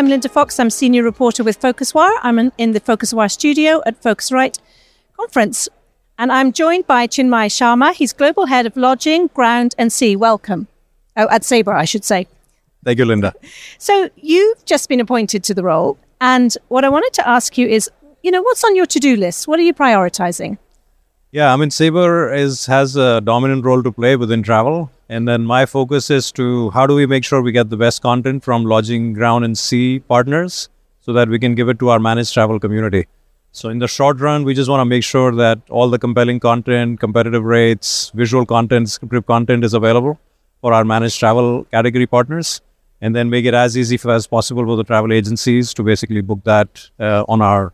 I'm Linda Fox. I'm senior reporter with PhocusWire. I'm in, the PhocusWire studio at Phocuswright conference, and I'm joined by Chinmai Sharma. He's global head of lodging, ground, and sea. Welcome. Oh, at Sabre, I should say. Thank you, Linda. So you've just been appointed to the role, and what I wanted to ask you is, you know, what's on your to-do list? What are you prioritizing? Yeah, I mean, Sabre is has a dominant role to play within travel, and then my focus is to how do we make sure we get the best content from lodging, ground, and sea partners, so that we can give it to our managed travel community. So in the short run, we just want to make sure that all the compelling content, competitive rates, visual content, scripted content is available for our managed travel category partners, and then make it as easy as possible for the travel agencies to basically book that uh, on our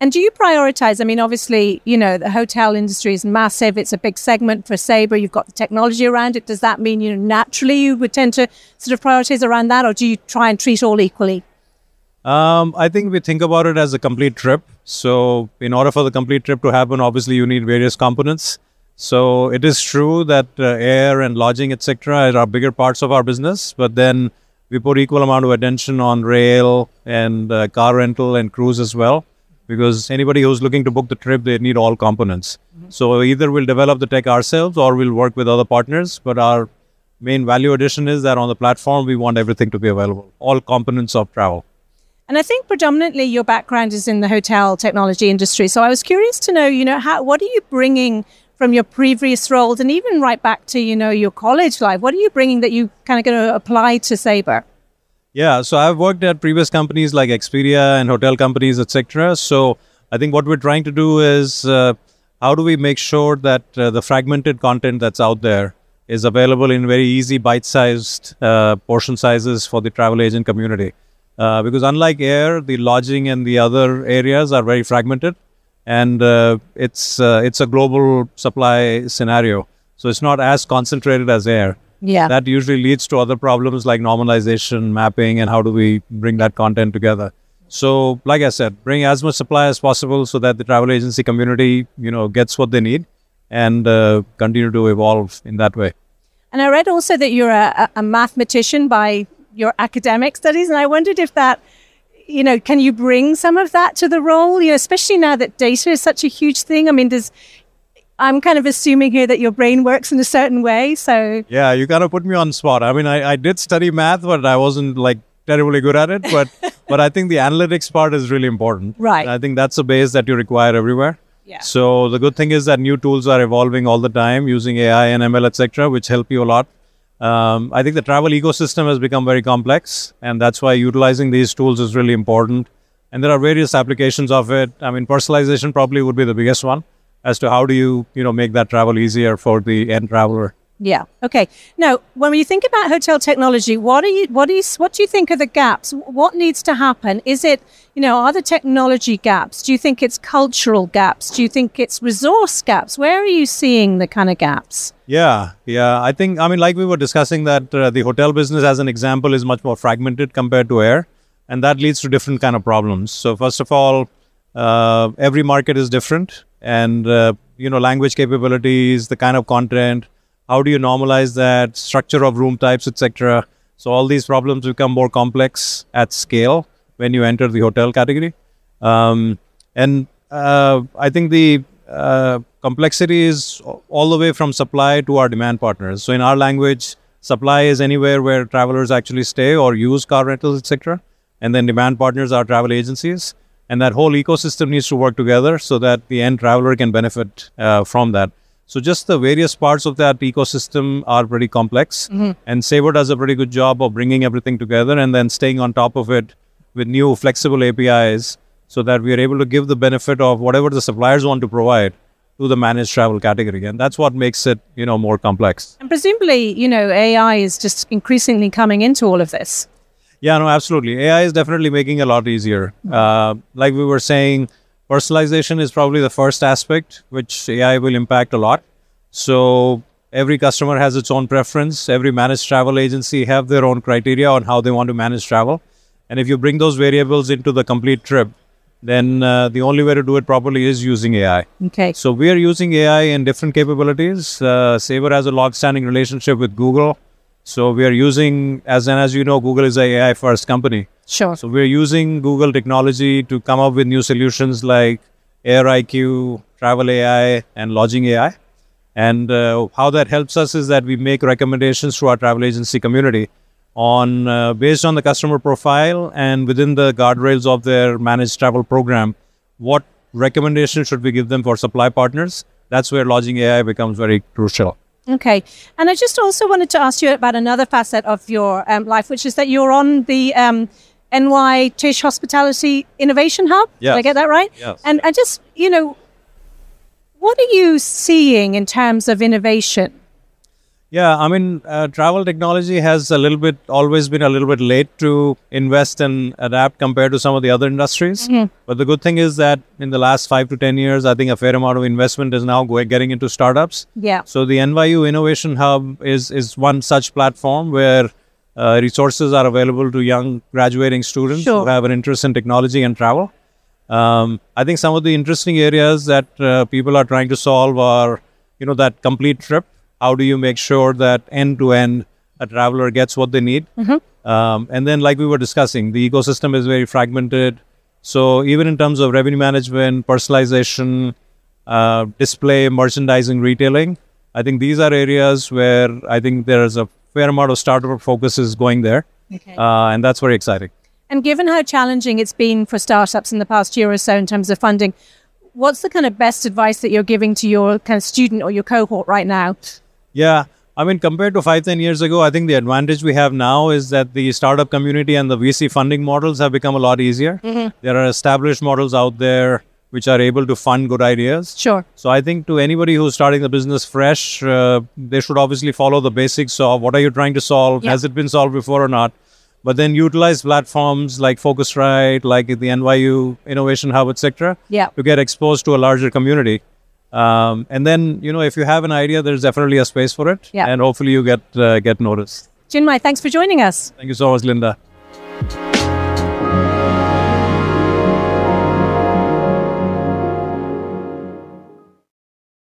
and do you prioritize? I mean, obviously, you know, the hotel industry is massive. It's a big segment for Sabre. You've got the technology around it. Does that mean, you know, naturally you would tend to sort of prioritize around that, or do you try and treat all equally? Um, I think we think about it as a complete trip. So, in order for the complete trip to happen, obviously you need various components. So, it is true that uh, air and lodging, etc., are bigger parts of our business, but then we put equal amount of attention on rail and uh, car rental and cruise as well because anybody who's looking to book the trip, they need all components. Mm-hmm. So either we'll develop the tech ourselves or we'll work with other partners. But our main value addition is that on the platform, we want everything to be available, all components of travel. And I think predominantly your background is in the hotel technology industry. So I was curious to know, you know, how what are you bringing from your previous roles and even right back to, you know, your college life? What are you bringing that you kind of going to apply to Sabre? Yeah, so I've worked at previous companies like Expedia and hotel companies, etc. So I think what we're trying to do is uh, how do we make sure that uh, the fragmented content that's out there is available in very easy bite-sized uh, portion sizes for the travel agent community. Uh, because unlike air, the lodging and the other areas are very fragmented, and uh, it's uh, it's a global supply scenario. So it's not as concentrated as air. Yeah. That usually leads to other problems like normalization, mapping, and how do we bring that content together. So, like I said, bring as much supply as possible so that the travel agency community, you know, gets what they need and uh, continue to evolve in that way. And I read also that you're a, a mathematician by your academic studies, and I wondered if that you know, can you bring some of that to the role? You know, especially now that data is such a huge thing. I mean, does I'm kind of assuming here that your brain works in a certain way. So yeah, you kind of put me on spot. I mean, I, I did study math, but I wasn't like terribly good at it. But but I think the analytics part is really important. Right. And I think that's a base that you require everywhere. Yeah. So the good thing is that new tools are evolving all the time using AI and ML, etc., which help you a lot. Um, I think the travel ecosystem has become very complex, and that's why utilizing these tools is really important. And there are various applications of it. I mean, personalization probably would be the biggest one as to how do you you know make that travel easier for the end traveler? Yeah. Okay. Now when you think about hotel technology what are you what is what do you think are the gaps? What needs to happen? Is it you know are the technology gaps? Do you think it's cultural gaps? Do you think it's resource gaps? Where are you seeing the kind of gaps? Yeah. Yeah. I think i mean like we were discussing that uh, the hotel business as an example is much more fragmented compared to air and that leads to different kind of problems. So first of all uh, every market is different and uh, you know language capabilities the kind of content how do you normalize that structure of room types etc so all these problems become more complex at scale when you enter the hotel category. Um, and uh, i think the uh, complexity is all the way from supply to our demand partners. So in our language supply is anywhere where travelers actually stay or use car rentals etc and then demand partners are travel agencies and that whole ecosystem needs to work together so that the end traveler can benefit uh, from that. So just the various parts of that ecosystem are pretty complex, mm-hmm. and Sabre does a pretty good job of bringing everything together and then staying on top of it with new flexible APIs, so that we are able to give the benefit of whatever the suppliers want to provide to the managed travel category, and that's what makes it you know more complex. And presumably, you know, AI is just increasingly coming into all of this. Yeah, no, absolutely. AI is definitely making a lot easier. Uh, like we were saying, personalization is probably the first aspect which AI will impact a lot. So every customer has its own preference. Every managed travel agency have their own criteria on how they want to manage travel. And if you bring those variables into the complete trip, then uh, the only way to do it properly is using AI. Okay. So we are using AI in different capabilities. Uh, Sabre has a long-standing relationship with Google. So we are using, as and as you know, Google is a AI first company. Sure. So we're using Google technology to come up with new solutions like Air IQ, Travel AI, and Lodging AI. And uh, how that helps us is that we make recommendations to our travel agency community on uh, based on the customer profile and within the guardrails of their managed travel program, what recommendations should we give them for supply partners? That's where Lodging AI becomes very crucial. Okay. And I just also wanted to ask you about another facet of your um, life, which is that you're on the um, NYU Tisch Hospitality Innovation Hub. Yes. Did I get that right? Yes. And I just, you know, what are you seeing in terms of innovation? Yeah, I mean, uh, travel technology has a little bit always been a little bit late to invest and adapt compared to some of the other industries. But the good thing is that in the last five to ten years, I think a fair amount of investment is now going getting into startups. Yeah. So the NYU Innovation Hub is is one such platform where uh, resources are available to young graduating students Sure. who have an interest in technology and travel. Um, I think some of the interesting areas that uh, people are trying to solve are, you know, that complete trip. How do you make sure that end to end a traveler gets what they need? Um, and then, like we were discussing, the ecosystem is very fragmented. So even in terms of revenue management, personalization, uh, display, merchandising, retailing, I think these are areas where I think there is a fair amount of startup focus is going there, Okay. uh, and that's very exciting. And given how challenging it's been for startups in the past year or so in terms of funding, what's the kind of best advice that you're giving to your kind of student or your cohort right now? Yeah. I mean, compared to five, ten years ago, I think the advantage we have now is that the startup community and the VC funding models have become a lot easier. There are established models out there which are able to fund good ideas. Sure. So I think to anybody who's starting the business fresh, uh, they should obviously follow the basics of what are you trying to solve? Yeah. Has it been solved before or not? But then utilize platforms like Phocuswright, like the NYU Innovation Hub, etc., Yeah. to get exposed to a larger community. Um, and then, you know, if you have an idea, there's definitely a space for it, Yeah. and hopefully you get uh, get noticed. Chinmai, thanks for joining us. Thank you so much, Linda.